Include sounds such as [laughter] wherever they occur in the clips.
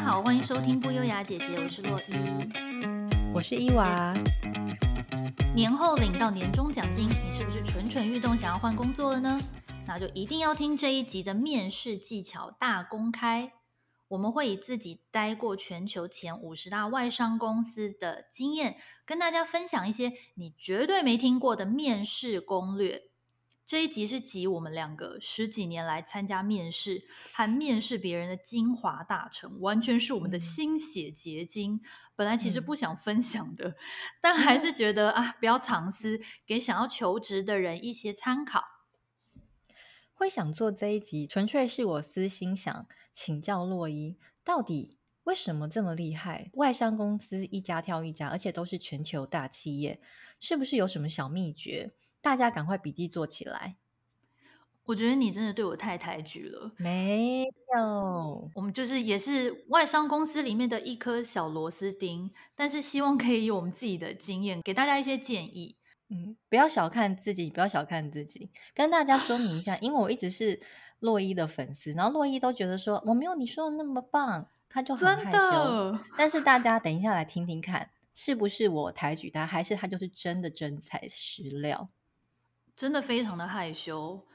家好，欢迎收听不优雅姐姐，我是洛伊，我是伊娃。年后领到年终奖金，你是不是蠢蠢欲动，想要换工作了呢？那就一定要听这一集的面试技巧大公开。我们会以自己待过全球前五十大外商公司的经验，跟大家分享一些你绝对没听过的面试攻略。这一集是集我们两个十几年来参加面试和面试别人的精华大成，完全是我们的心血结晶。本来其实不想分享的，嗯、但还是觉得啊，不要藏私，给想要求职的人一些参考。会想做这一集，纯粹是我私心想请教洛伊，到底为什么这么厉害？外商公司一家挑一家，而且都是全球大企业，是不是有什么小秘诀？大家赶快笔记做起来！我觉得你真的对我太抬举了。没有，我们就是也是外商公司里面的一颗小螺丝钉，但是希望可以以我们自己的经验给大家一些建议。嗯，不要小看自己，不要小看自己。跟大家说明一下，因为我一直是洛伊的粉丝，然后洛伊都觉得说我没有你说的那么棒，他就很害羞。但是大家等一下来听听看，是不是我抬举他，还是他就是真的真材实料？真的非常的害羞。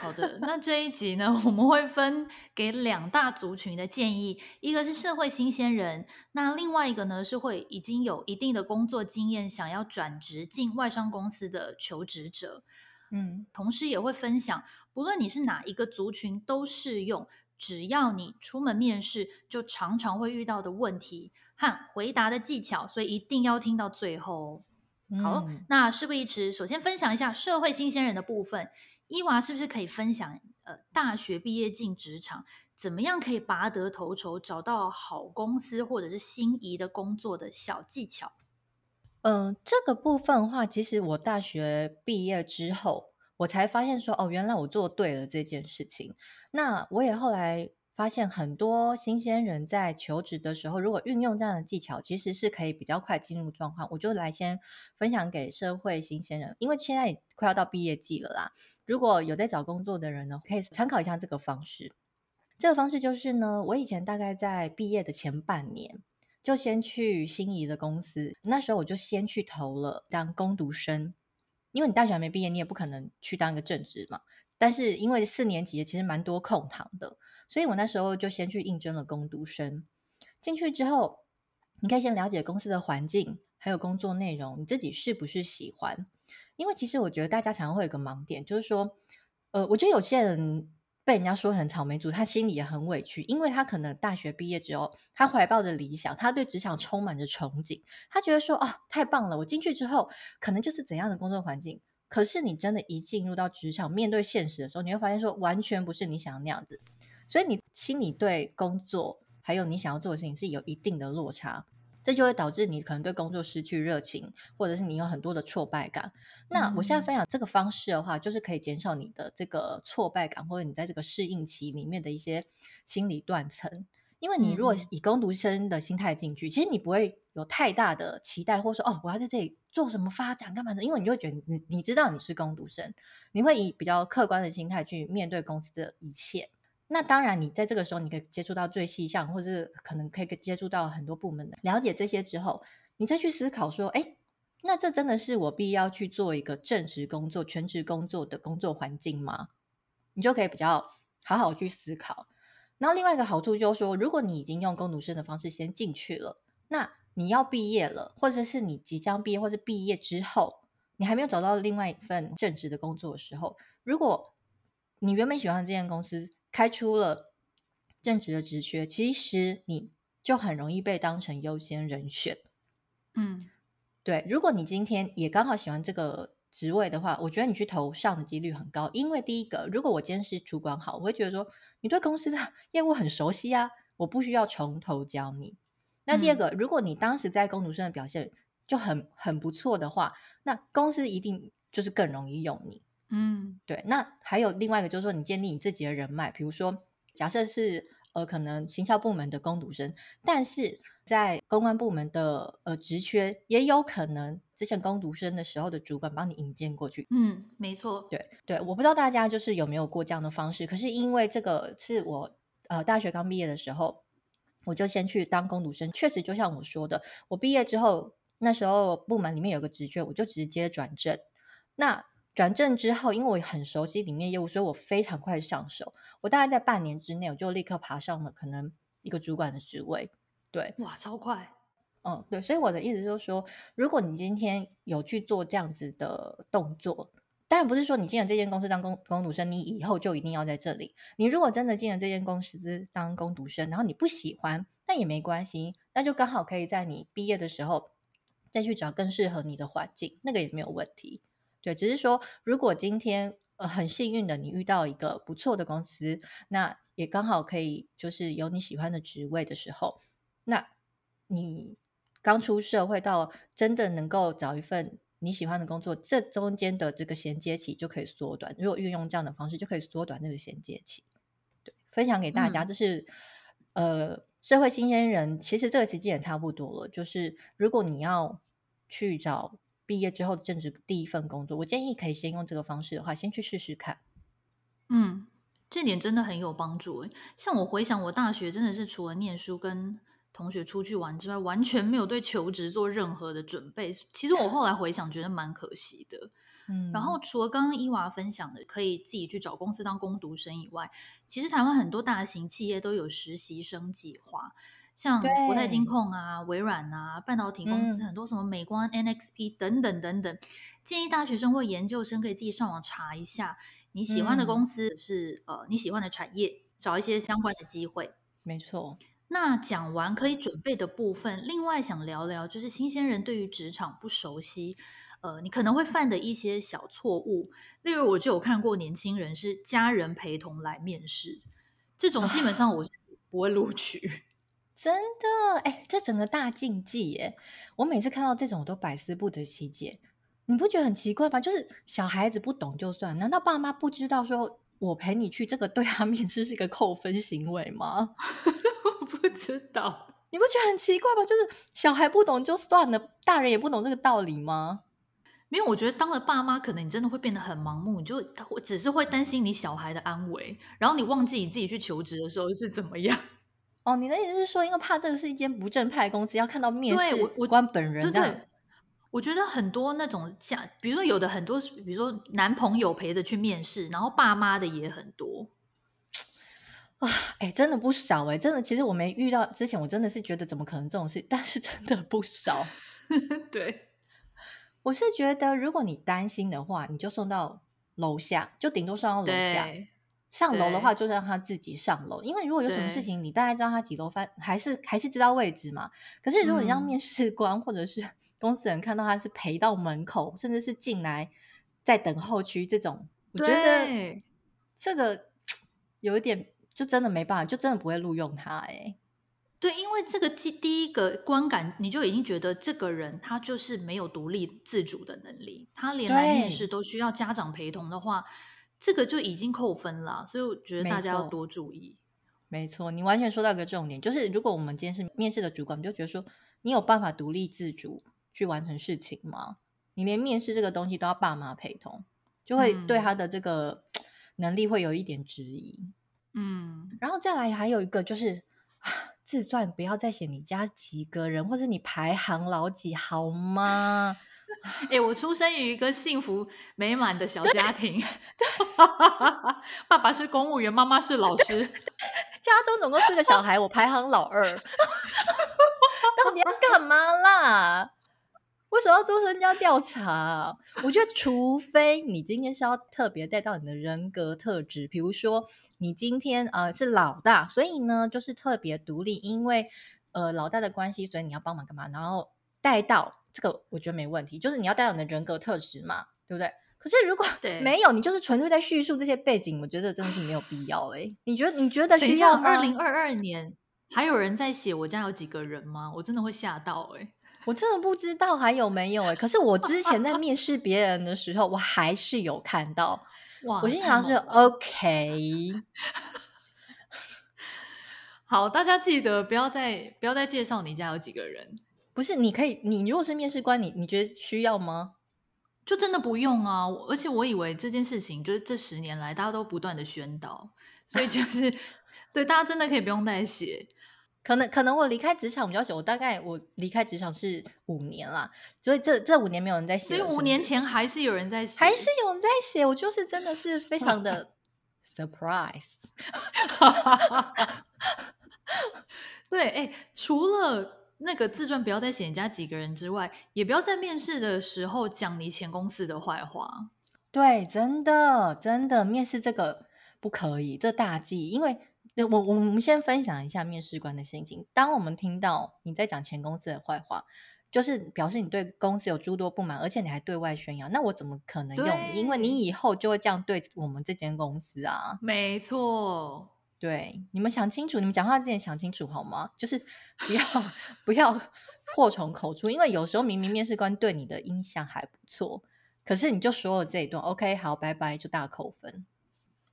好的，那这一集呢，我们会分给两大族群的建议，一个是社会新鲜人，那另外一个呢是会已经有一定的工作经验，想要转职进外商公司的求职者。嗯，同时也会分享，不论你是哪一个族群都适用，只要你出门面试，就常常会遇到的问题和回答的技巧，所以一定要听到最后。好，嗯、那事不宜迟，首先分享一下社会新鲜人的部分。伊娃是不是可以分享？呃，大学毕业进职场，怎么样可以拔得头筹，找到好公司或者是心仪的工作的小技巧？嗯、呃，这个部分的话，其实我大学毕业之后，我才发现说，哦，原来我做对了这件事情。那我也后来。发现很多新鲜人在求职的时候，如果运用这样的技巧，其实是可以比较快进入状况。我就来先分享给社会新鲜人，因为现在快要到毕业季了啦。如果有在找工作的人呢，可以参考一下这个方式。这个方式就是呢，我以前大概在毕业的前半年，就先去心仪的公司，那时候我就先去投了当攻读生，因为你大学还没毕业，你也不可能去当一个正职嘛。但是因为四年级其实蛮多空堂的。所以我那时候就先去应征了工读生，进去之后，你可以先了解公司的环境，还有工作内容，你自己是不是喜欢？因为其实我觉得大家常常会有个盲点，就是说，呃，我觉得有些人被人家说很草莓族，他心里也很委屈，因为他可能大学毕业之后，他怀抱着理想，他对职场充满着憧憬，他觉得说，哦，太棒了，我进去之后可能就是怎样的工作环境。可是你真的，一进入到职场，面对现实的时候，你会发现说，完全不是你想要那样子。所以你心里对工作还有你想要做的事情是有一定的落差，这就会导致你可能对工作失去热情，或者是你有很多的挫败感。那我现在分享这个方式的话，就是可以减少你的这个挫败感，或者你在这个适应期里面的一些心理断层。因为你如果以工读生的心态进去，其实你不会有太大的期待，或者说哦，我要在这里做什么发展干嘛的，因为你就会觉得你你知道你是工读生，你会以比较客观的心态去面对公司的一切。那当然，你在这个时候，你可以接触到最细项，或者是可能可以接触到很多部门的。了解这些之后，你再去思考说，哎，那这真的是我必要去做一个正职工作、全职工作的工作环境吗？你就可以比较好好去思考。然后另外一个好处就是说，如果你已经用工读生的方式先进去了，那你要毕业了，或者是你即将毕业，或者毕业之后，你还没有找到另外一份正职的工作的时候，如果你原本喜欢的这间公司，开出了正职的职缺，其实你就很容易被当成优先人选。嗯，对。如果你今天也刚好喜欢这个职位的话，我觉得你去投上的几率很高。因为第一个，如果我今天是主管好，我会觉得说你对公司的 [laughs] 业务很熟悉啊，我不需要从头教你。那第二个，嗯，如果你当时在工读生的表现就很很不错的话，那公司一定就是更容易用你。嗯，对。那还有另外一个，就是说你建立你自己的人脉，比如说，假设是呃，可能行销部门的工读生，但是在公关部门的呃职缺，也有可能之前工读生的时候的主管帮你引荐过去。嗯，没错。对对，我不知道大家就是有没有过这样的方式，可是因为这个是我呃大学刚毕业的时候我就先去当工读生。确实，就像我说的，我毕业之后，那时候部门里面有个职缺，我就直接转正。那转正之后，因为我很熟悉里面业务，所以我非常快上手。我大概在半年之内，我就立刻爬上了可能一个主管的职位。对，哇，超快。嗯，对，所以我的意思就是说，如果你今天有去做这样子的动作，当然不是说你进了这间公司当工工读生，你以后就一定要在这里。你如果真的进了这间公司当工读生，然后你不喜欢，那也没关系，那就刚好可以在你毕业的时候再去找更适合你的环境，那个也没有问题。对，只是说，如果今天呃很幸运的你遇到一个不错的公司，那也刚好可以就是有你喜欢的职位的时候，那你。刚出社会到真的能够找一份你喜欢的工作，这中间的这个衔接期就可以缩短。如果运用这样的方式，就可以缩短那个衔接期。对，分享给大家，这是、嗯、呃社会新鲜人，其实这个时间也差不多了。就是如果你要去找毕业之后的正职第一份工作，我建议可以先用这个方式的话，先去试试看。嗯，这点真的很有帮助。像我回想我大学，真的是除了念书跟同学出去玩之外，完全没有对求职做任何的准备。其实我后来回想，觉得蛮可惜的。嗯，然后除了刚刚伊娃分享的可以自己去找公司当工读生以外，其实台湾很多大型企业都有实习生计划，像国泰金控啊、微软啊、半导体公司，很多什么美光、NXP 等等等等。建议大学生或研究生可以自己上网查一下你喜欢的公司是、嗯、呃你喜欢的产业，找一些相关的机会。没错。那讲完可以准备的部分，另外想聊聊就是新鲜人对于职场不熟悉，呃，你可能会犯的一些小错误。例如，我就有看过年轻人是家人陪同来面试，这种基本上我是不会录取。真的，哎，这整个大禁忌耶！我每次看到这种我都百思不得其解。你不觉得很奇怪吗？就是小孩子不懂就算，难道爸妈不知道说我陪你去这个对他面试是一个扣分行为吗？我 [laughs] 不知道，你不觉得很奇怪吗？就是小孩不懂就算了，大人也不懂这个道理吗？没有，我觉得当了爸妈，可能你真的会变得很盲目，你就只是会担心你小孩的安危，然后你忘记你自己去求职的时候是怎么样。哦，你的意思是说，因为怕这个是一间不正派公司，要看到面试官本人？对，对，我觉得很多那种像，比如说有的很多，比如说男朋友陪着去面试，然后爸妈的也很多。啊，哎，真的不少哎，真的，其实我没遇到之前，我真的是觉得怎么可能这种事，但是真的不少。[laughs] 对，我是觉得如果你担心的话，你就送到楼下，就顶多送到楼下。上楼的话，就让他自己上楼，因为如果有什么事情，你大概知道他几楼翻，还是还是知道位置嘛。可是如果你让面试官或者是 [laughs] 公司人看到他是陪到门口，甚至是进来在等候区这种，我觉得这个有一点。就真的没办法，就真的不会录用他哎。对，因为这个第第一个观感，你就已经觉得这个人他就是没有独立自主的能力，他连来面试都需要家长陪同的话，这个就已经扣分了。所以我觉得大家要多注意。没错，你完全说到一个重点，就是如果我们今天是面试的主管，你就觉得说你有办法独立自主去完成事情吗？你连面试这个东西都要爸妈陪同，就会对他的这个 [tsk] 能力会有一点质疑。嗯，然后再来还有一个就是啊，自传不要再写你家几个人，或者你排行老几好吗？哎、欸，我出生于一个幸福美满的小家庭，[laughs] 爸爸是公务员，妈妈是老师，家中总共四个小孩，我排行老二，[laughs] 到底要干嘛啦？为什么要做身家调查？我觉得，除非你今天是要特别带到你的人格特质，比如说你今天呃是老大，所以呢就是特别独立，因为呃老大的关系，所以你要帮忙干嘛？然后带到这个，我觉得没问题，就是你要带有你的人格特质嘛，对不对？可是如果没有，你就是纯粹在叙述这些背景，我觉得真的是没有必要哎、欸。你觉得？你觉得需要吗？二零二二年还有人在写我家有几个人吗？我真的会吓到哎、欸。[laughs] 我真的不知道还有没有哎、欸，可是我之前在 [laughs] 面试别人的时候，我还是有看到。哇，我心想是 OK。[laughs] 好，大家记得不要再不要再介绍你家有几个人。不是，你可以，你如果是面试官，你你觉得需要吗？就真的不用啊！而且我以为这件事情就是这十年来大家都不断的宣导，所以就 [laughs] 是对大家真的可以不用再写。可能可能我离开职场比较久，我大概我离开职场是五年啦，所以这这五年没有人在写，所以五年前还是有人在写，还是有人在写，我就是真的是非常的 [laughs] surprise。对，哎，除了那个自传不要再写人家几个人之外，也不要在面试的时候讲你前公司的坏话。对，真的真的，面试这个不可以，这大忌，因为。我我们先分享一下面试官的心情。当我们听到你在讲前公司的坏话，就是表示你对公司有诸多不满，而且你还对外宣扬。那我怎么可能用你？因为你以后就会这样对我们这间公司啊。没错，对，你们想清楚，你们讲话之前想清楚好吗？就是不要不要祸从口出，因为有时候明明面试官对你的印象还不错，可是你就说了这一段，OK，好，拜拜，就大扣分。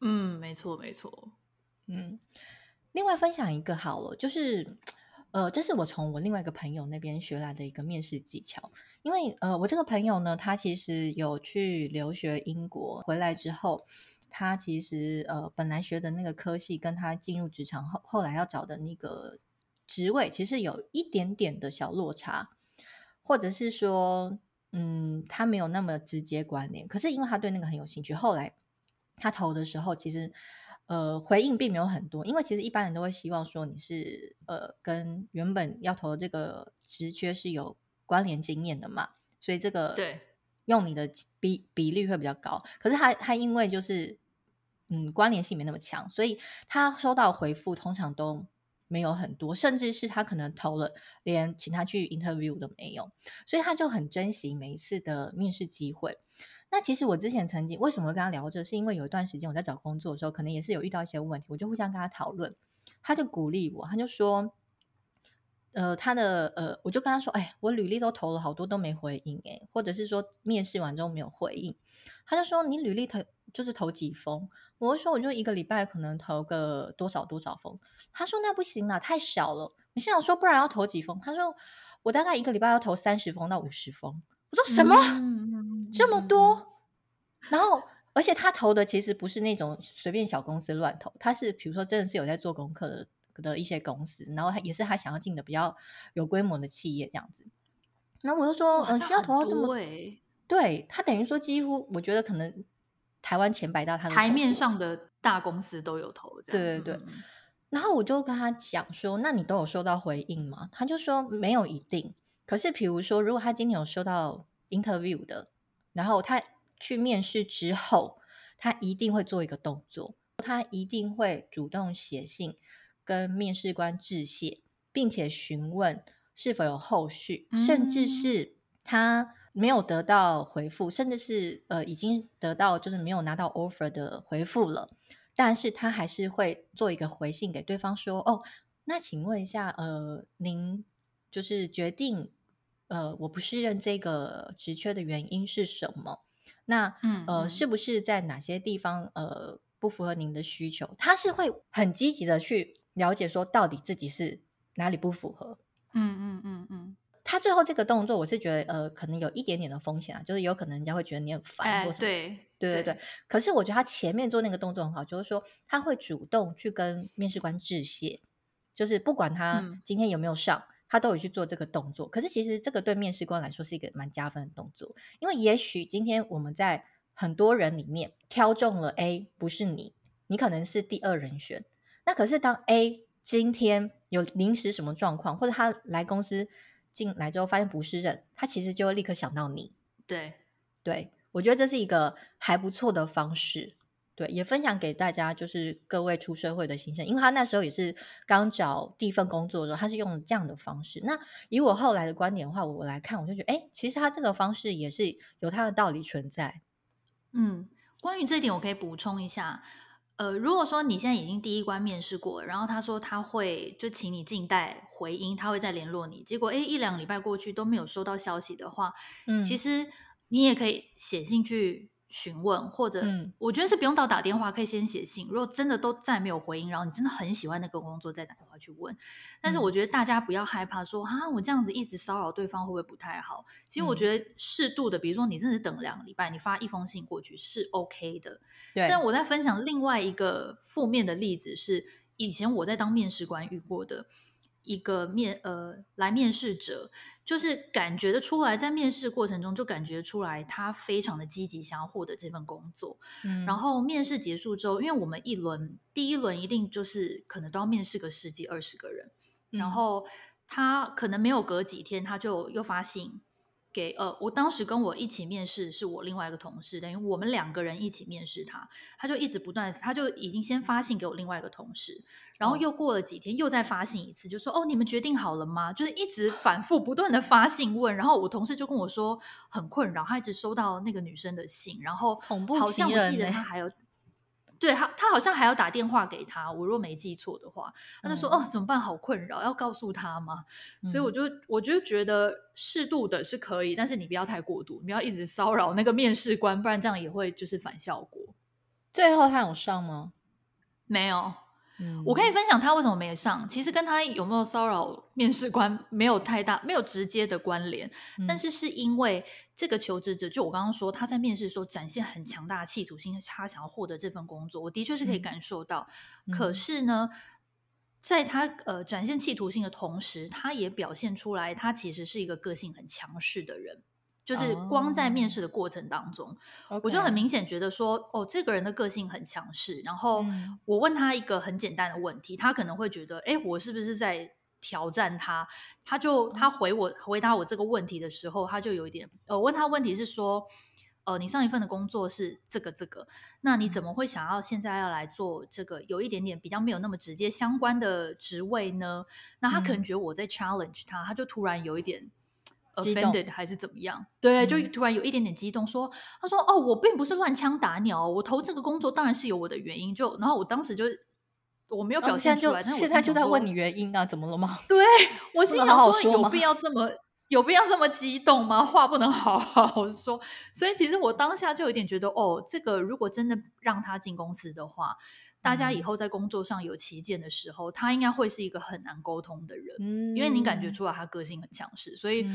嗯，没错，没错。嗯，另外分享一个好了，就是呃，这是我从我另外一个朋友那边学来的一个面试技巧。因为呃，我这个朋友呢，他其实有去留学英国，回来之后，他其实呃，本来学的那个科系，跟他进入职场后，后来要找的那个职位，其实有一点点的小落差，或者是说，嗯，他没有那么直接关联。可是因为他对那个很有兴趣，后来他投的时候，其实。呃，回应并没有很多，因为其实一般人都会希望说你是呃跟原本要投的这个职缺是有关联经验的嘛，所以这个对用你的比比例会比较高。可是他他因为就是嗯关联性没那么强，所以他收到回复通常都没有很多，甚至是他可能投了连请他去 interview 都没有，所以他就很珍惜每一次的面试机会。那其实我之前曾经为什么会跟他聊这，是因为有一段时间我在找工作的时候，可能也是有遇到一些问题，我就互相跟他讨论，他就鼓励我，他就说，呃，他的呃，我就跟他说，哎，我履历都投了好多都没回应，哎，或者是说面试完之后没有回应，他就说你履历投就是投几封，我就说我就一个礼拜可能投个多少多少封，他说那不行啊，太少了，我心想说不然要投几封，他说我大概一个礼拜要投三十封到五十封。我说什么？嗯、这么多？然后，而且他投的其实不是那种随便小公司乱投，他是比如说真的是有在做功课的的一些公司，然后他也是他想要进的比较有规模的企业这样子。然后我就说，嗯，需要投到这么多？对，他等于说几乎，我觉得可能台湾前百大他台面上的大公司都有投。对对对。嗯、然后我就跟他讲说，那你都有收到回应吗？他就说没有一定。可是，比如说，如果他今天有收到 interview 的，然后他去面试之后，他一定会做一个动作，他一定会主动写信跟面试官致谢，并且询问是否有后续，嗯、甚至是他没有得到回复，甚至是呃已经得到就是没有拿到 offer 的回复了，但是他还是会做一个回信给对方说：“哦，那请问一下，呃，您就是决定。”呃，我不适任这个职缺的原因是什么？那嗯呃，是不是在哪些地方呃不符合您的需求？他是会很积极的去了解，说到底自己是哪里不符合。嗯嗯嗯嗯。他最后这个动作，我是觉得呃，可能有一点点的风险啊，就是有可能人家会觉得你很烦或什么。对对对对。可是我觉得他前面做那个动作很好，就是说他会主动去跟面试官致谢，就是不管他今天有没有上。嗯他都有去做这个动作，可是其实这个对面试官来说是一个蛮加分的动作，因为也许今天我们在很多人里面挑中了 A，不是你，你可能是第二人选。那可是当 A 今天有临时什么状况，或者他来公司进来之后发现不是人，他其实就会立刻想到你。对，对，我觉得这是一个还不错的方式。对，也分享给大家，就是各位出社会的新生，因为他那时候也是刚找第一份工作的时候，他是用这样的方式。那以我后来的观点的话，我来看，我就觉得，哎，其实他这个方式也是有他的道理存在。嗯，关于这一点，我可以补充一下。呃，如果说你现在已经第一关面试过了，然后他说他会就请你静待回音，他会再联络你。结果，诶，一两个礼拜过去都没有收到消息的话，嗯，其实你也可以写信去。询问或者，我觉得是不用到打电话，可以先写信。如果真的都再没有回应，然后你真的很喜欢那个工作，再打电话去问。但是我觉得大家不要害怕说，嗯、啊，我这样子一直骚扰对方会不会不太好？其实我觉得适度的，比如说你真的是等两个礼拜，你发一封信过去是 OK 的。对。但我在分享另外一个负面的例子是，以前我在当面试官遇过的。一个面呃来面试者，就是感觉得出来，在面试过程中就感觉出来他非常的积极，想要获得这份工作。嗯，然后面试结束之后，因为我们一轮第一轮一定就是可能都要面试个十几二十个人，嗯，然后他可能没有隔几天，他就又发信。给呃，我当时跟我一起面试是我另外一个同事，等于我们两个人一起面试他，他就一直不断，他就已经先发信给我另外一个同事，然后又过了几天又再发信一次，就说哦，你们决定好了吗？就是一直反复不断的发信问，然后我同事就跟我说很困扰，他一直收到那个女生的信，然后好像我记得他还有。对他，他好像还要打电话给他。我若没记错的话，他就说：“嗯、哦，怎么办？好困扰，要告诉他吗？”嗯、所以我就我就觉得适度的是可以，但是你不要太过度，你不要一直骚扰那个面试官，不然这样也会就是反效果。最后他有上吗？没有。我可以分享他为什么没上，其实跟他有没有骚扰面试官没有太大、没有直接的关联，嗯、但是是因为这个求职者，就我刚刚说他在面试的时候展现很强大的企图心，他想要获得这份工作，我的确是可以感受到。嗯、可是呢，在他呃展现企图心的同时，他也表现出来，他其实是一个个性很强势的人。就是光在面试的过程当中，oh, 我就很明显觉得说，哦，这个人的个性很强势。然后我问他一个很简单的问题，他可能会觉得，哎，我是不是在挑战他？他就他回我回答我这个问题的时候，他就有一点，呃，我问他问题是说，呃，你上一份的工作是这个这个，那你怎么会想要现在要来做这个有一点点比较没有那么直接相关的职位呢？那他可能觉得我在 challenge 他，他就突然有一点。Offended 还是怎么样？对，就突然有一点点激动，说：“嗯、他说哦，我并不是乱枪打鸟，我投这个工作当然是有我的原因。”就然后我当时就我没有表现出来，但现在就在问你原因啊，怎么了吗？[laughs] 对，我心想说，有必要这么有必要这么激动吗？话不能好好说。所以其实我当下就有点觉得，哦，这个如果真的让他进公司的话，大家以后在工作上有旗舰的时候，他应该会是一个很难沟通的人，嗯、因为你感觉出来他个性很强势。所以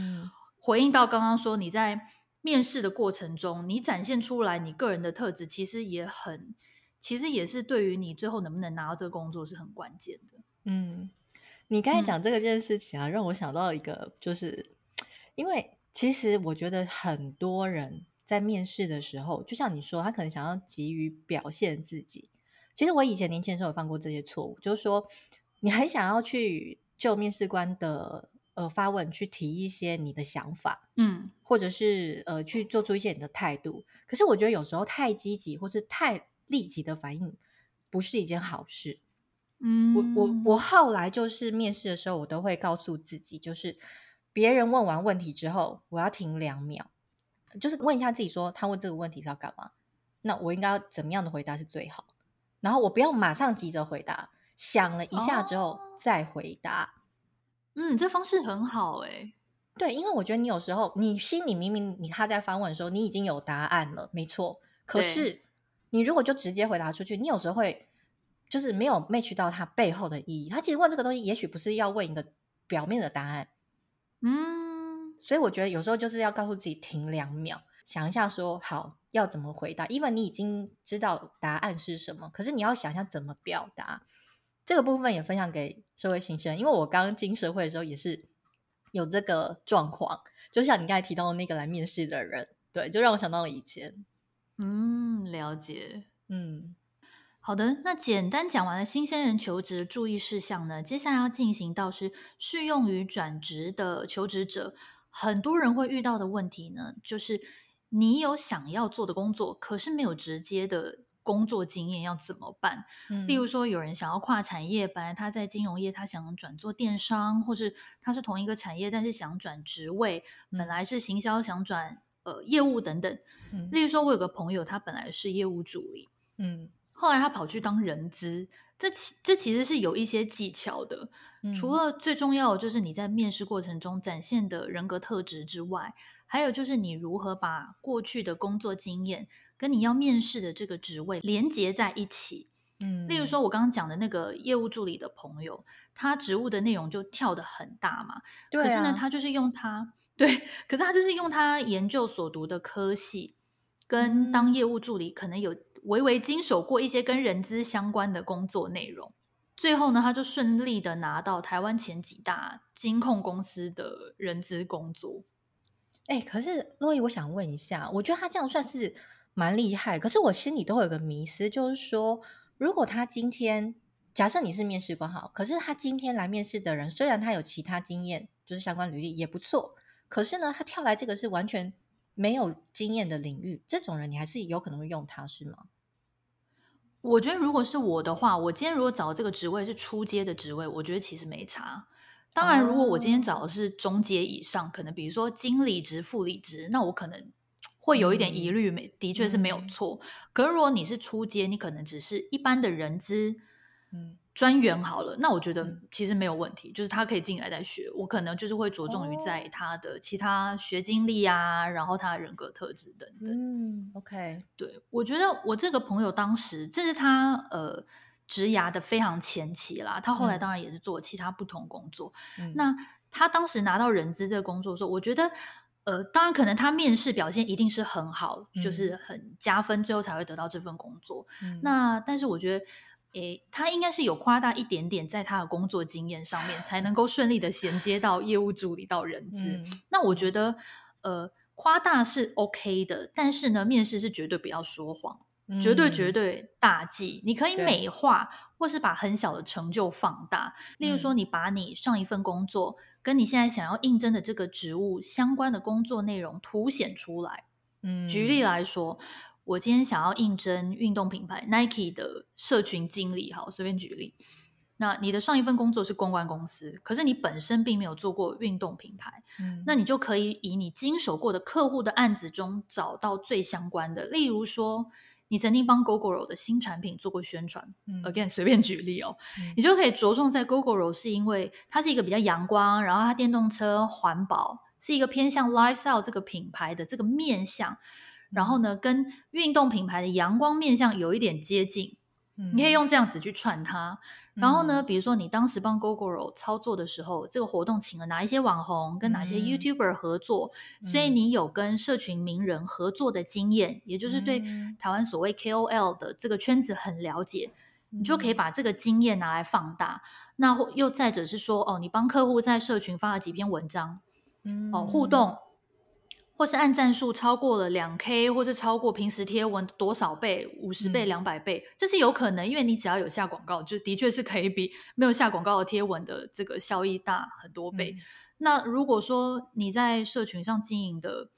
回应到刚刚说，你在面试的过程中，你展现出来你个人的特质，其实也很，其实也是对于你最后能不能拿到这个工作是很关键的。嗯，你刚才讲这个件事情啊，嗯、让我想到一个，就是因为其实我觉得很多人在面试的时候，就像你说，他可能想要急于表现自己。其实我以前年轻的时候有犯过这些错误，就是说你很想要去就面试官的呃发问去提一些你的想法，嗯，或者是呃去做出一些你的态度。可是我觉得有时候太积极或是太立即的反应不是一件好事。嗯，我我我后来就是面试的时候，我都会告诉自己，就是别人问完问题之后，我要停两秒，就是问一下自己说，他问这个问题是要干嘛？那我应该要怎么样的回答是最好？然后我不要马上急着回答，想了一下之后再回答。哦、嗯，这方式很好哎。对，因为我觉得你有时候你心里明明你他在发问的时候，你已经有答案了，没错。可是你如果就直接回答出去，你有时候会就是没有 match 到他背后的意义。他其实问这个东西，也许不是要问一个表面的答案。嗯，所以我觉得有时候就是要告诉自己停两秒。想一下说，说好要怎么回答，因为你已经知道答案是什么，可是你要想想怎么表达。这个部分也分享给社会新生，因为我刚进社会的时候也是有这个状况，就像你刚才提到的那个来面试的人，对，就让我想到了以前。嗯，了解。嗯，好的，那简单讲完了新鲜人求职的注意事项呢，接下来要进行到是适用于转职的求职者，很多人会遇到的问题呢，就是。你有想要做的工作，可是没有直接的工作经验，要怎么办？嗯，例如说，有人想要跨产业，本来他在金融业，他想转做电商，或是他是同一个产业，但是想转职位，本来是行销，想转呃业务等等。嗯，例如说，我有个朋友，他本来是业务助理，嗯，后来他跑去当人资，这其这其实是有一些技巧的。嗯，除了最重要的就是你在面试过程中展现的人格特质之外。还有就是你如何把过去的工作经验跟你要面试的这个职位连接在一起。嗯，例如说我刚刚讲的那个业务助理的朋友，他职务的内容就跳得很大嘛。对啊。可是呢，他就是用他对，可是他就是用他研究所读的科系，跟当业务助理可能有微微经手过一些跟人资相关的工作内容。最后呢，他就顺利的拿到台湾前几大金控公司的人资工作。哎，可是洛伊，我想问一下，我觉得他这样算是蛮厉害。可是我心里都有个迷思，就是说，如果他今天假设你是面试官好，可是他今天来面试的人，虽然他有其他经验，就是相关履历也不错，可是呢，他跳来这个是完全没有经验的领域，这种人你还是有可能会用他，是吗？我觉得如果是我的话，我今天如果找这个职位是初阶的职位，我觉得其实没差。当然，如果我今天找的是中阶以上，可能比如说经理职、副理职，那我可能 [tsk] 会有一点疑虑。没，的确是没有错。可是如果你是初阶，你可能只是一般的人资，嗯。专员好了，那我觉得其实没有问题，就是他可以进来再学。我可能就是会着重于在他的其他学经历啊，然后他的人格特质等等。嗯，OK，对，我觉得我这个朋友当时这是他呃职涯的非常前期啦，他后来当然也是做其他不同工作。嗯、那他当时拿到人资这个工作的时候，我觉得呃，当然可能他面试表现一定是很好，嗯、就是很加分，最后才会得到这份工作。嗯、那但是我觉得。诶，他应该是有夸大一点点，在他的工作经验上面，才能够顺利的衔接到业务助理到人资。嗯、那我觉得，呃，夸大是 OK 的，但是呢，面试是绝对不要说谎，嗯、绝对绝对大忌。你可以美化，或是把很小的成就放大。例如说，你把你上一份工作跟你现在想要应征的这个职务相关的工作内容凸显出来。嗯，举例来说。我今天想要应征运动品牌 Nike 的社群经理，好，随便举例。那你的上一份工作是公关公司，可是你本身并没有做过运动品牌，嗯，那你就可以以你经手过的客户的案子中找到最相关的。例如说，你曾经帮 Gogoro 的新产品做过宣传，嗯，again 随便举例哦，嗯，你就可以着重在 Gogoro 是因为它是一个比较阳光，然后它电动车环保，是一个偏向 lifestyle 这个品牌的这个面向。然后呢，跟运动品牌的阳光面向有一点接近，嗯、你可以用这样子去串它。嗯、然后呢，比如说你当时帮 Gogoro 操作的时候，这个活动请了哪一些网红，跟哪些 YouTuber 合作，嗯、所以你有跟社群名人合作的经验，嗯、也就是对台湾所谓 KOL 的这个圈子很了解，嗯、你就可以把这个经验拿来放大。那又再者是说，哦，你帮客户在社群发了几篇文章，嗯、哦，互动。或是按赞数超过了两 K，或是超过平时贴文多少倍，五十倍、两百倍，嗯、这是有可能，因为你只要有下广告，就的确是可以比没有下广告的贴文的这个效益大很多倍。嗯、那如果说你在社群上经营的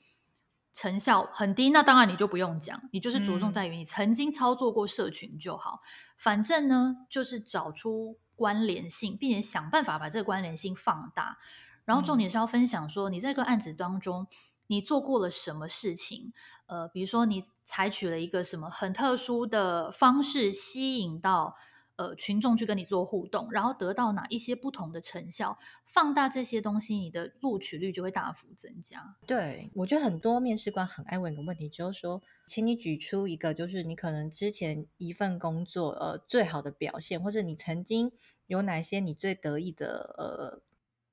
成效很低，那当然你就不用讲，你就是着重在于你曾经操作过社群就好。嗯、反正呢，就是找出关联性，并且想办法把这个关联性放大。然后重点是要分享说，你在这个案子当中。你做过了什么事情？呃，比如说你采取了一个什么很特殊的方式，吸引到呃群众去跟你做互动，然后得到哪一些不同的成效，放大这些东西，你的录取率就会大幅增加。对，我觉得很多面试官很爱问一个问题，就是说，请你举出一个，就是你可能之前一份工作呃最好的表现，或者你曾经有哪些你最得意的呃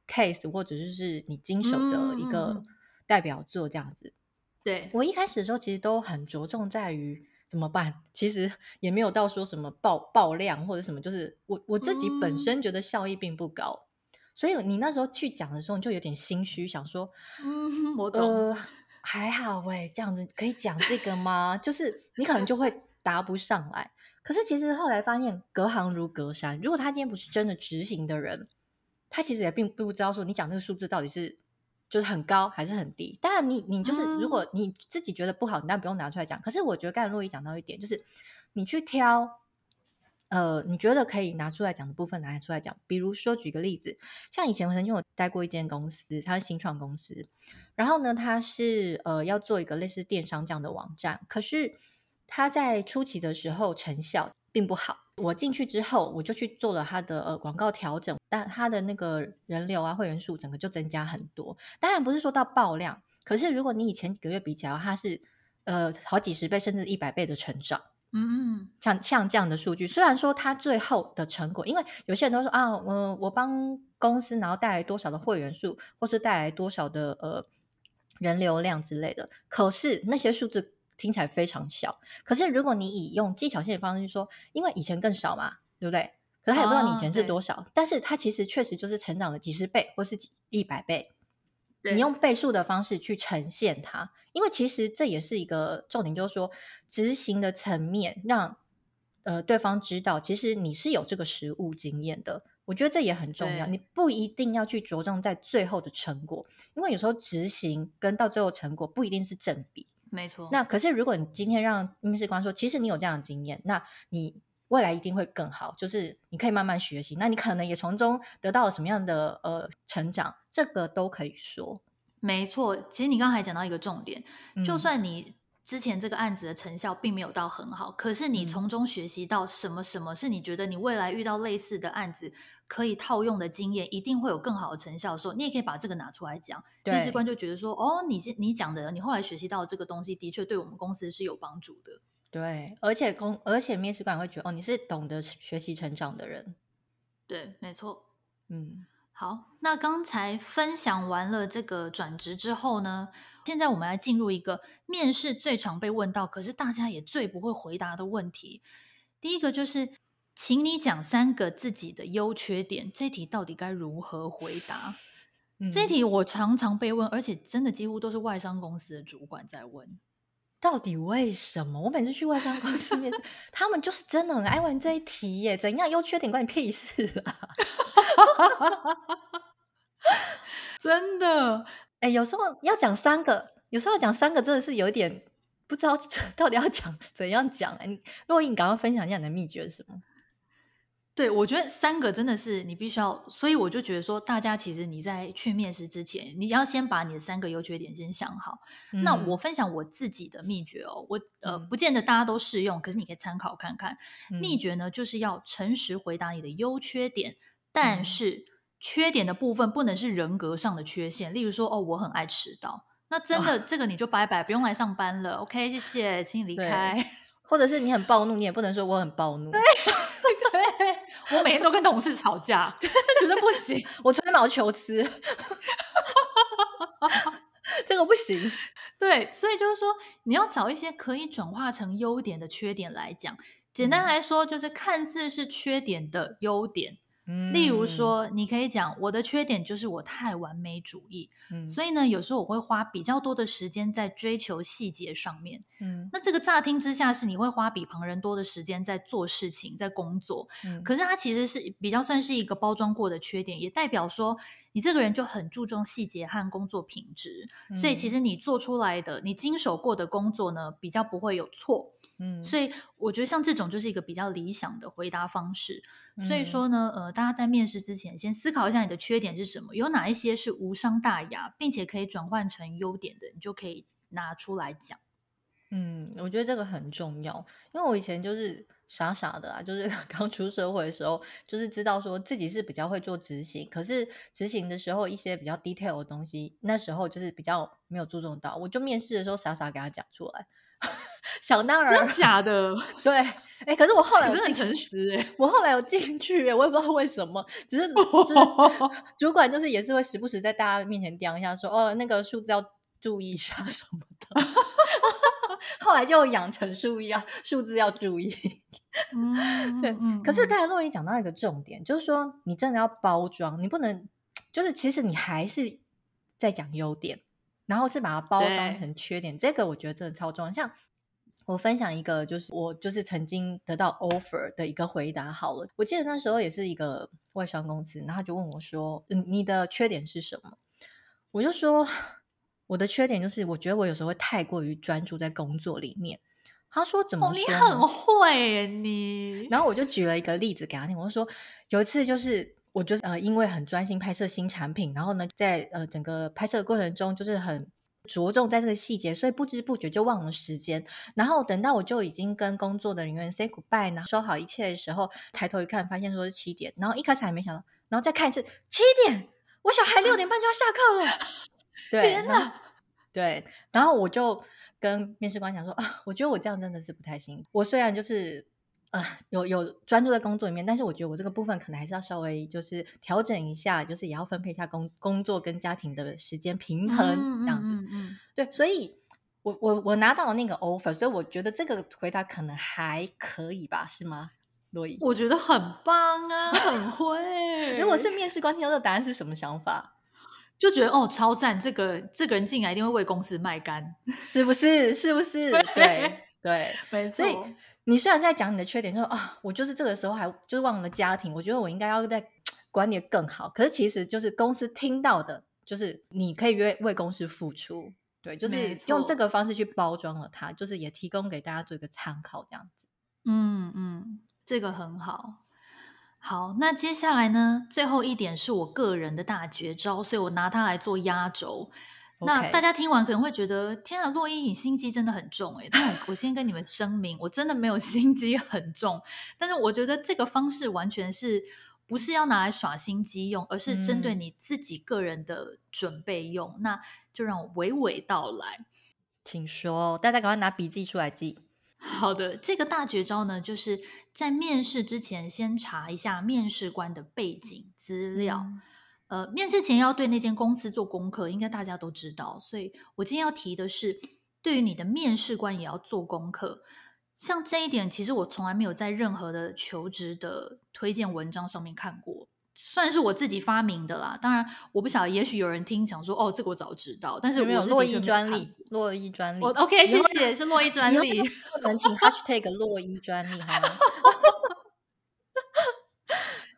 case，或者就是你经手的一个。嗯代表作这样子，对，我一开始的时候其实都很着重在于怎么办，[laughs] 其实也没有到说什么爆爆量或者什么，就是我我自己本身觉得效益并不高，嗯、所以你那时候去讲的时候，你就有点心虚，想说，嗯，我懂，呃，还好喂，这样子可以讲这个吗？就是你可能就会答不上来。可是其实后来发现，隔行如隔山，如果他今天不是真的执行的人，他其实也并不知道说你讲那个数字到底是。就是很高还是很低？当然，你你就是如果你自己觉得不好，你当然不用拿出来讲。可是我觉得刚才洛伊讲到一点，就是你去挑，呃，你觉得可以拿出来讲的部分拿出来讲。比如说，举个例子，像以前我曾经有待过一间公司，它是新创公司，然后呢，它是呃要做一个类似电商这样的网站，可是它在初期的时候成效并不好。我进去之后，我就去做了它的呃广告调整，但它的那个人流啊、会员数整个就增加很多。当然不是说到爆量，可是如果你以前几个月比起来，它是呃好几十倍甚至一百倍的成长。嗯嗯，像像这样的数据，虽然说它最后的成果，因为有些人都说啊，嗯、呃，我帮公司然后带来多少的会员数，或是带来多少的呃人流量之类的，可是那些数字。听起来非常小，可是如果你以用技巧性的方式去说，因为以前更少嘛，对不对？可是他也不知道你以前是多少，哦、但是他其实确实就是成长了几十倍或是几一百倍。你用倍数的方式去呈现它，因为其实这也是一个重点，就是说执行的层面让呃对方知道，其实你是有这个实物经验的。我觉得这也很重要，你不一定要去着重在最后的成果，因为有时候执行跟到最后成果不一定是正比。没错。那可是如果你今天让面试官说，其实你有这样的经验，那你未来一定会更好，就是你可以慢慢学习，那你可能也从中得到了什么样的呃成长，这个都可以说。没错，其实你刚才讲到一个重点，嗯、就算你之前这个案子的成效并没有到很好，可是你从中学习到什么什么是你觉得你未来遇到类似的案子可以套用的经验，一定会有更好的成效的时候，你也可以把这个拿出来讲。面试官就觉得说，哦，你你讲的，你后来学习到这个东西，的确对我们公司是有帮助的。对，而且公而且面试官会觉得，哦，你是懂得学习成长的人。对，没错。嗯，好，那刚才分享完了这个转职之后呢，现在我们来进入一个面试最常被问到，可是大家也最不会回答的问题。第一个就是，请你讲三个自己的优缺点。这题到底该如何回答？[laughs] 嗯，这题我常常被问，而且真的几乎都是外商公司的主管在问。到底为什么？我每次去外商公司面试，[laughs] 他们就是真的很爱问这一题耶。怎样优缺点关你屁事啊？[laughs] 真的，哎，有时候要讲三个，有时候要讲三个，真的是有一点不知道 [laughs] 到底要讲怎样讲。哎，若英，你赶快分享一下你的秘诀是什么？对，我觉得三个真的是你必须要，所以我就觉得说，大家其实你在去面试之前，你要先把你的三个优缺点先想好。嗯、那我分享我自己的秘诀哦，我呃不见得大家都适用，可是你可以参考看看。嗯、秘诀呢，就是要诚实回答你的优缺点，但是缺点的部分不能是人格上的缺陷，例如说哦，我很爱迟到，那真的这个你就拜拜，哦、不用来上班了。OK，谢谢，请你离开。[laughs] 或者是你很暴怒，你也不能说我很暴怒。[laughs] 对，我每天都跟同事吵架，这绝对不行。我吹毛求疵，这个不行。对，所以就是说，你要找一些可以转化成优点的缺点来讲。简单来说，就是看似是缺点的优点。例如说，你可以讲我的缺点就是我太完美主义，嗯、所以呢，有时候我会花比较多的时间在追求细节上面。嗯、那这个乍听之下是你会花比旁人多的时间在做事情、在工作，嗯、可是它其实是比较算是一个包装过的缺点，也代表说你这个人就很注重细节和工作品质，嗯、所以其实你做出来的、你经手过的工作呢，比较不会有错。嗯，所以我觉得像这种就是一个比较理想的回答方式。嗯、所以说呢，呃，大家在面试之前先思考一下你的缺点是什么，有哪一些是无伤大雅，并且可以转换成优点的，你就可以拿出来讲。嗯，我觉得这个很重要，因为我以前就是傻傻的啊，就是 [laughs] 刚出社会的时候，就是知道说自己是比较会做执行，可是执行的时候一些比较 detail 的东西，那时候就是比较没有注重到，我就面试的时候傻傻给他讲出来。想当然，真假的？[laughs] 对，哎、欸，可是我后来我真的很诚实哎，我后来有进去，我也不知道为什么，只是，[laughs] 就是主管就是也是会时不时在大家面前刁一下说，说哦那个数字要注意一下什么的。[laughs] 后来就养成数一啊，数字要注意。嗯，对。可是刚才洛伊讲到一个重点，就是说你真的要包装，你不能就是其实你还是在讲优点。然后是把它包装成缺点，对这个我觉得真的超重要。像我分享一个，就是我就是曾经得到 offer 的一个回答好了。我记得那时候也是一个外商公司，然后他就问我说：“嗯，你的缺点是什么？”我就说：“我的缺点就是我觉得我有时候会太过于专注在工作里面。”他说：“怎么说？”哦，你很会你。然后我就举了一个例子给他听，我就说有一次就是。我就是呃，因为很专心拍摄新产品，然后呢，在呃整个拍摄的过程中，就是很着重在这个细节，所以不知不觉就忘了时间。然后等到我就已经跟工作的人员 say goodbye，然后收好一切的时候，抬头一看，发现说是七点，然后一开始还没想到，然后再看一次七点，我小孩六点半就要下课了。[laughs] 对，天哪！对，然后我就跟面试官讲说啊，我觉得我这样真的是不太行。我虽然就是。啊、呃，有有专注在工作里面，但是我觉得我这个部分可能还是要稍微就是调整一下，就是也要分配一下工工作跟家庭的时间平衡这样子。嗯嗯嗯、对，所以我，我我我拿到了那个 offer，所以我觉得这个回答可能还可以吧，是吗？罗伊？我觉得很棒啊，很会。[laughs] 如果是面试官听到这个答案是什么想法？就觉得哦，超赞！这个这个人进来一定会为公司卖肝，[laughs] 是不是？是不是？[laughs] 对对，对没错。所以你虽然在讲你的缺点，说啊，我就是这个时候还就是忘了家庭，我觉得我应该要在管理更好。可是其实就是公司听到的，就是你可以为为公司付出，对，就是用这个方式去包装了它，就是也提供给大家做一个参考，这样子。嗯嗯，这个很好。好，那接下来呢？最后一点是我个人的大绝招，所以我拿它来做压轴。那大家听完可能会觉得，天啊，洛伊你心机真的很重诶。但我我先跟你们声明，我真的没有 [laughs] 心机很重。但是我觉得这个方式完全是不是要拿来耍心机用，而是针对你自己个人的准备用。嗯、那就让我娓娓道来，请说，大家赶快拿笔记出来记。好的，这个大绝招呢，就是在面试之前先查一下面试官的背景资料。嗯、呃，面试前要对那间公司做功课，应该大家都知道。所以我今天要提的是，对于你的面试官也要做功课。像这一点，其实我从来没有在任何的求职的推荐文章上面看过。算是我自己发明的啦，当然我不晓得，也许有人听讲说，哦，这个我早知道，但是我是有洛伊专利，洛伊专利。OK，谢谢，是洛伊专利。我们请 [laughs] Hashtag 洛伊专利好吗？[laughs]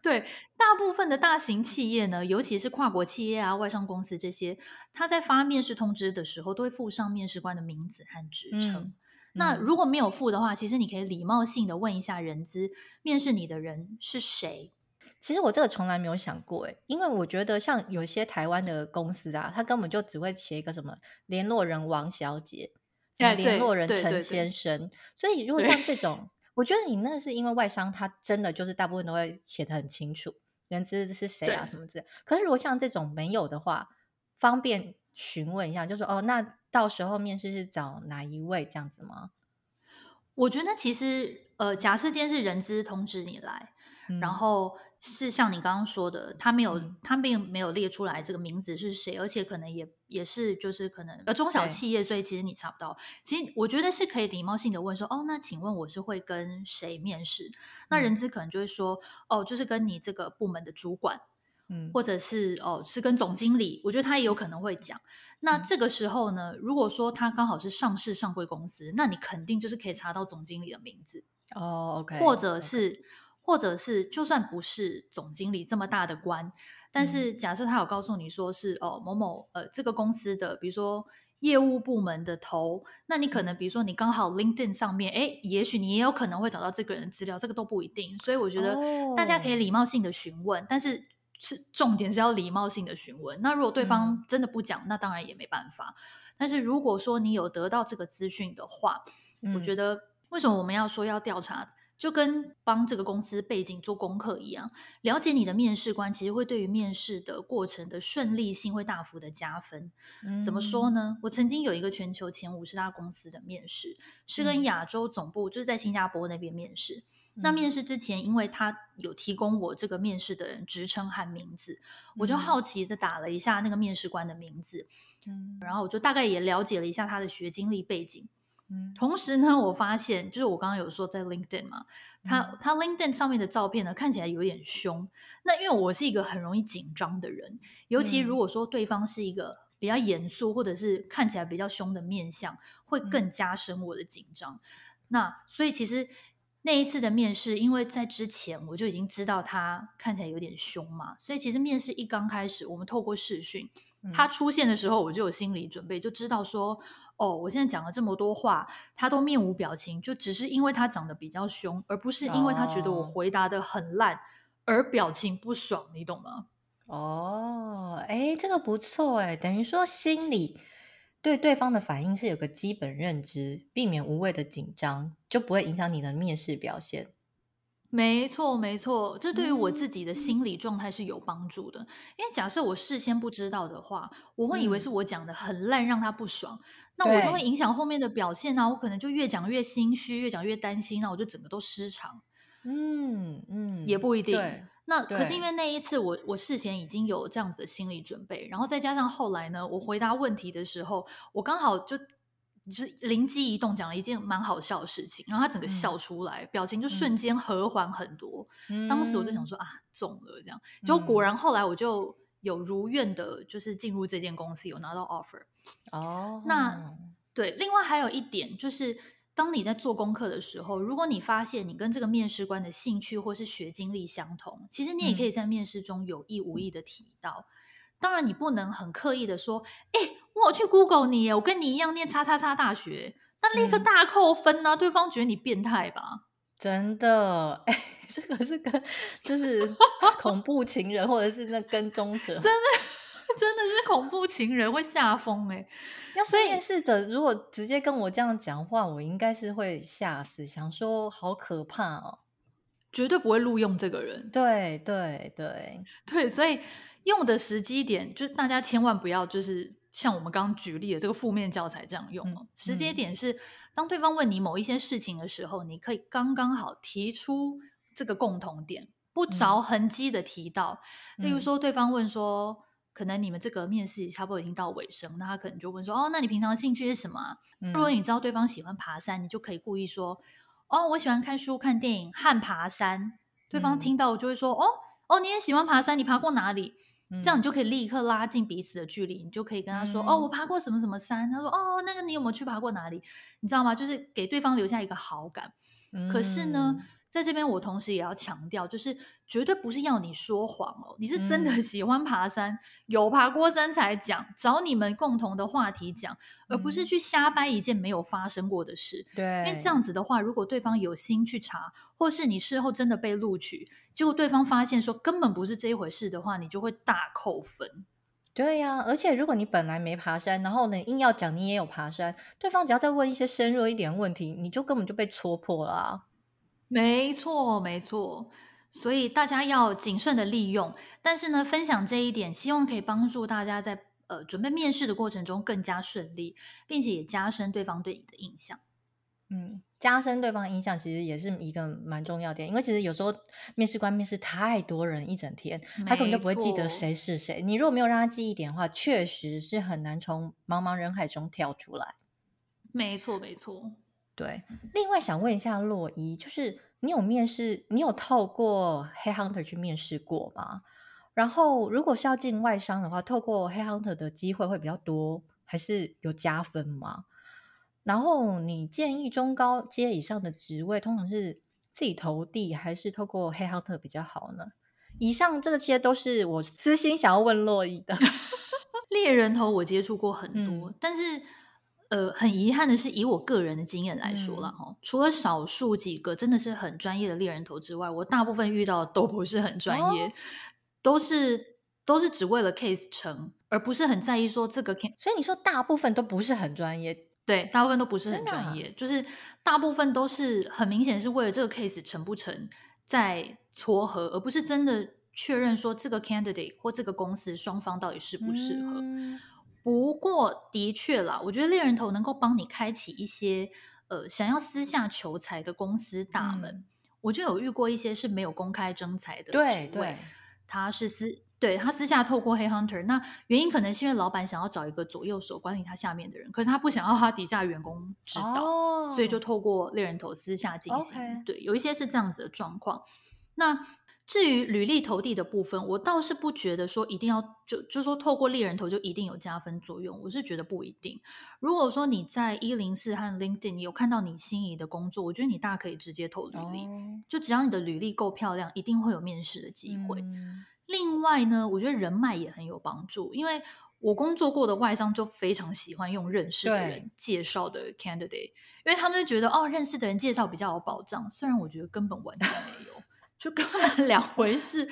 对，大部分的大型企业呢，尤其是跨国企业啊、外商公司这些，他在发面试通知的时候，都会附上面试官的名字和职称。嗯、那如果没有附的话，其实你可以礼貌性的问一下人资，面试你的人是谁。其实我这个从来没有想过诶，因为我觉得像有些台湾的公司啊，他根本就只会写一个什么联络人王小姐，联络人陈先生。所以如果像这种，我觉得你那是因为外商他真的就是大部分都会写的很清楚，人资是谁啊什么之类。可是如果像这种没有的话，方便询问一下，就说哦，那到时候面试是找哪一位这样子吗？我觉得其实呃，假设今天是人资通知你来，嗯、然后。是像你刚刚说的，他没有，嗯、他并没有列出来这个名字是谁，而且可能也也是就是可能呃中小企业，所以其实你查不到。其实我觉得是可以礼貌性的问说，哦，那请问我是会跟谁面试？嗯、那人资可能就会说，哦，就是跟你这个部门的主管，嗯，或者是哦是跟总经理。我觉得他也有可能会讲。那这个时候呢，如果说他刚好是上市上柜公司，那你肯定就是可以查到总经理的名字哦，OK，或者是。Okay. 或者是就算不是总经理这么大的官，但是假设他有告诉你说是哦某某呃这个公司的，比如说业务部门的头，那你可能比如说你刚好 LinkedIn 上面，哎，也许你也有可能会找到这个人的资料，这个都不一定。所以我觉得大家可以礼貌性的询问，哦、但是是重点是要礼貌性的询问。那如果对方真的不讲，嗯、那当然也没办法。但是如果说你有得到这个资讯的话，嗯、我觉得为什么我们要说要调查？就跟帮这个公司背景做功课一样，了解你的面试官，其实会对于面试的过程的顺利性会大幅的加分。嗯、怎么说呢？我曾经有一个全球前五十大公司的面试，是跟亚洲总部，嗯、就是在新加坡那边面试。嗯、那面试之前，因为他有提供我这个面试的人职称和名字，嗯、我就好奇的打了一下那个面试官的名字，嗯、然后我就大概也了解了一下他的学经历背景。同时呢，我发现就是我刚刚有说在 LinkedIn 嘛，他他 LinkedIn 上面的照片呢，看起来有点凶。那因为我是一个很容易紧张的人，尤其如果说对方是一个比较严肃或者是看起来比较凶的面相，会更加深我的紧张。那所以其实那一次的面试，因为在之前我就已经知道他看起来有点凶嘛，所以其实面试一刚开始，我们透过视讯，他出现的时候，我就有心理准备，就知道说。哦，我现在讲了这么多话，他都面无表情，就只是因为他长得比较凶，而不是因为他觉得我回答的很烂而表情不爽，你懂吗？哦，哎，这个不错哎，等于说心里对对方的反应是有个基本认知，避免无谓的紧张，就不会影响你的面试表现。没错，没错，这对于我自己的心理状态是有帮助的。嗯、因为假设我事先不知道的话，我会以为是我讲的很烂，让他不爽，嗯、那我就会影响后面的表现啊。我可能就越讲越心虚，越讲越担心，那我就整个都失常。嗯嗯，也不一定。那可是因为那一次我我事先已经有这样子的心理准备，然后再加上后来呢，我回答问题的时候，我刚好就就是灵机一动讲了一件蛮好笑的事情，然后他整个笑出来，嗯、表情就瞬间和缓很多。嗯、当时我就想说啊，中了这样，就果然后来我就有如愿的，就是进入这间公司，有拿到 offer。哦，那对，另外还有一点就是，当你在做功课的时候，如果你发现你跟这个面试官的兴趣或是学经历相同，其实你也可以在面试中有意无意的提到。嗯、当然，你不能很刻意的说，哎、欸。我去 Google 你，我跟你一样念叉叉叉大学，那立刻大扣分呢、啊？嗯、对方觉得你变态吧？真的，哎，这个是跟就是 [laughs] 恐怖情人，或者是那跟踪者，真的 [laughs] 真的是恐怖情人会吓疯哎。要是面试者如果直接跟我这样讲话，我应该是会吓死，想说好可怕哦，绝对不会录用这个人。对对对对，所以用的时机点，就大家千万不要就是。像我们刚刚举例的这个负面教材这样用，嗯、时间点是当对方问你某一些事情的时候，你可以刚刚好提出这个共同点，不着痕迹的提到。嗯、例如说，对方问说，可能你们这个面试差不多已经到尾声，那他可能就问说，哦，那你平常的兴趣是什么？嗯、如果你知道对方喜欢爬山，你就可以故意说，哦，我喜欢看书、看电影和爬山。对方听到就会说，哦，哦，你也喜欢爬山，你爬过哪里？这样你就可以立刻拉近彼此的距离，你就可以跟他说：“嗯、哦，我爬过什么什么山。”他说：“哦，那个你有没有去爬过哪里？你知道吗？就是给对方留下一个好感。嗯、可是呢。”在这边，我同时也要强调，就是绝对不是要你说谎哦，你是真的喜欢爬山，嗯、有爬过山才讲，找你们共同的话题讲，而不是去瞎掰一件没有发生过的事。对，因为这样子的话，如果对方有心去查，或是你事后真的被录取，结果对方发现说根本不是这一回事的话，你就会大扣分。对呀、啊，而且如果你本来没爬山，然后呢硬要讲你也有爬山，对方只要再问一些深入一点问题，你就根本就被戳破了啊。没错，没错，所以大家要谨慎的利用。但是呢，分享这一点，希望可以帮助大家在呃准备面试的过程中更加顺利，并且也加深对方对你的印象。嗯，加深对方印象其实也是一个蛮重要的点，因为其实有时候面试官面试太多人一整天，他根本就不会记得谁是谁。你如果没有让他记一点的话，确实是很难从茫茫人海中跳出来。没错，没错。对，另外想问一下洛伊，就是你有面试，你有透过 Headhunter 去面试过吗？然后如果是要进外商的话，透过 Headhunter 的机会会比较多，还是有加分吗？然后你建议中高阶以上的职位，通常是自己投递，还是透过 Headhunter 比较好呢？以上这些都是我私心想要问洛伊的。[laughs] 猎人头我接触过很多，嗯、但是。呃，很遗憾的是，以我个人的经验来说了哈，嗯、除了少数几个真的是很专业的猎人头之外，我大部分遇到的都不是很专业，哦、都是都是只为了 case 成，而不是很在意说这个 case。所以你说大部分都不是很专业，对，大部分都不是很专业，就是大部分都是很明显是为了这个 case 成不成在撮合，而不是真的确认说这个 candidate 或这个公司双方到底适不适合。嗯不过，的确啦，我觉得猎人头能够帮你开启一些呃想要私下求财的公司大门。嗯、我就有遇过一些是没有公开征才的职位，对对，他是私对他私下透过 Headhunter，那原因可能是因为老板想要找一个左右手管理他下面的人，可是他不想要他底下员工知道，哦、所以就透过猎人头私下进行。对，有一些是这样子的状况。那至于履历投递的部分，我倒是不觉得说一定要就就说透过猎人头就一定有加分作用，我是觉得不一定。如果说你在一零四和 LinkedIn 有看到你心仪的工作，我觉得你大可以直接投履历，哦、就只要你的履历够漂亮，一定会有面试的机会。嗯、另外呢，我觉得人脉也很有帮助，因为我工作过的外商就非常喜欢用认识的人介绍的 candidate，因为他们就觉得哦，认识的人介绍比较有保障，虽然我觉得根本完全没有。就根本 [laughs] 两回事，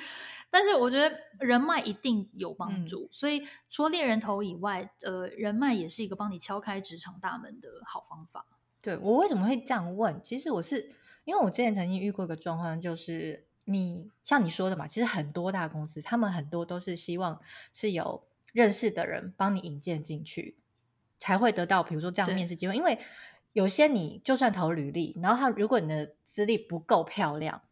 但是我觉得人脉一定有帮助，嗯、所以除了猎人头以外，呃，人脉也是一个帮你敲开职场大门的好方法。对，我为什么会这样问？其实我是因为我之前曾经遇过一个状况，就是你像你说的嘛，其实很多大公司他们很多都是希望是有认识的人帮你引荐进去，才会得到比如说这样面试机会。因为有些你就算投履历，然后他如果你的资历不够漂亮。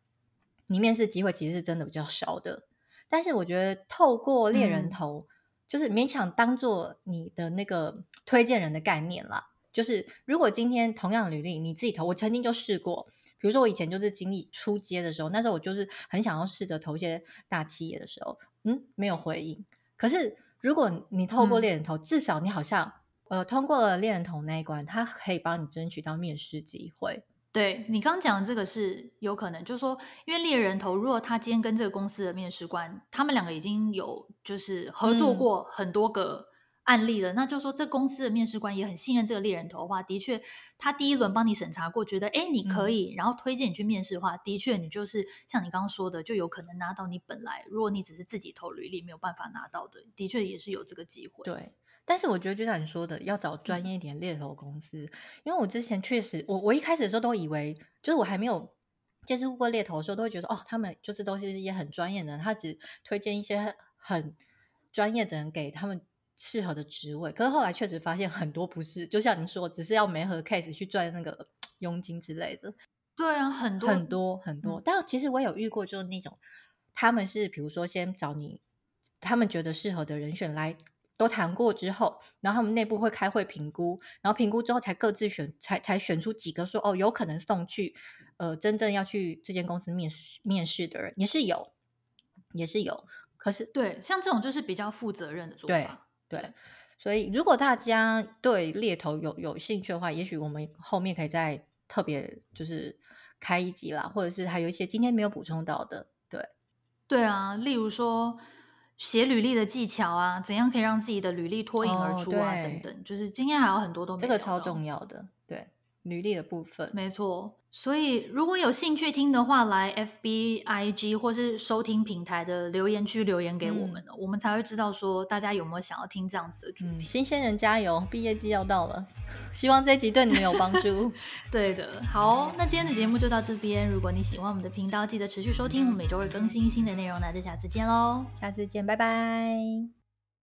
你面试机会其实是真的比较少的，但是我觉得透过猎人头，嗯、就是勉强当做你的那个推荐人的概念啦。就是如果今天同样履历你自己投，我曾经就试过，比如说我以前就是经历出街的时候，那时候我就是很想要试着投一些大企业的时候，嗯，没有回应。可是如果你透过猎人头，嗯、至少你好像呃通过了猎人头那一关，他可以帮你争取到面试机会。对，你刚讲的这个是有可能，就是说，因为猎人头，如果他今天跟这个公司的面试官，他们两个已经有就是合作过很多个案例了，嗯、那就是说这公司的面试官也很信任这个猎人头的话，的确，他第一轮帮你审查过，觉得哎你可以，嗯、然后推荐你去面试的话，的确你就是像你刚刚说的，就有可能拿到你本来如果你只是自己投履历没有办法拿到的，的确也是有这个机会。对。但是我觉得就像你说的，要找专业一点猎头公司，因为我之前确实，我我一开始的时候都以为，就是我还没有接触过猎头的时候，都会觉得哦，他们就是都是一些很专业的人，他只推荐一些很专业的人给他们适合的职位。可是后来确实发现很多不是，就像你说，只是要没和 case 去赚那个佣金之类的。对啊，很多很多很多。嗯、但其实我有遇过，就是那种他们是比如说先找你，他们觉得适合的人选来。都谈过之后，然后他们内部会开会评估，然后评估之后才各自选，才才选出几个说哦，有可能送去，呃，真正要去这间公司面试面试的人也是有，也是有。可是对，像这种就是比较负责任的做法。对，对，所以如果大家对猎头有有兴趣的话，也许我们后面可以再特别就是开一集啦，或者是还有一些今天没有补充到的。对，对啊，例如说。写履历的技巧啊，怎样可以让自己的履历脱颖而出啊？哦、等等，就是今天还有很多都没有。这个超重要的，对履历的部分，没错。所以如果有兴趣听的话，来 FB、IG 或是收听平台的留言区留言给我们，嗯、我们才会知道说大家有没有想要听这样子的主题。嗯、新鲜人加油，毕业季要到了，希望这一集对你们有帮助。[laughs] 对的，好，那今天的节目就到这边。如果你喜欢我们的频道，记得持续收听，我们每周会更新新的内容。那就下次见喽，下次见，拜拜。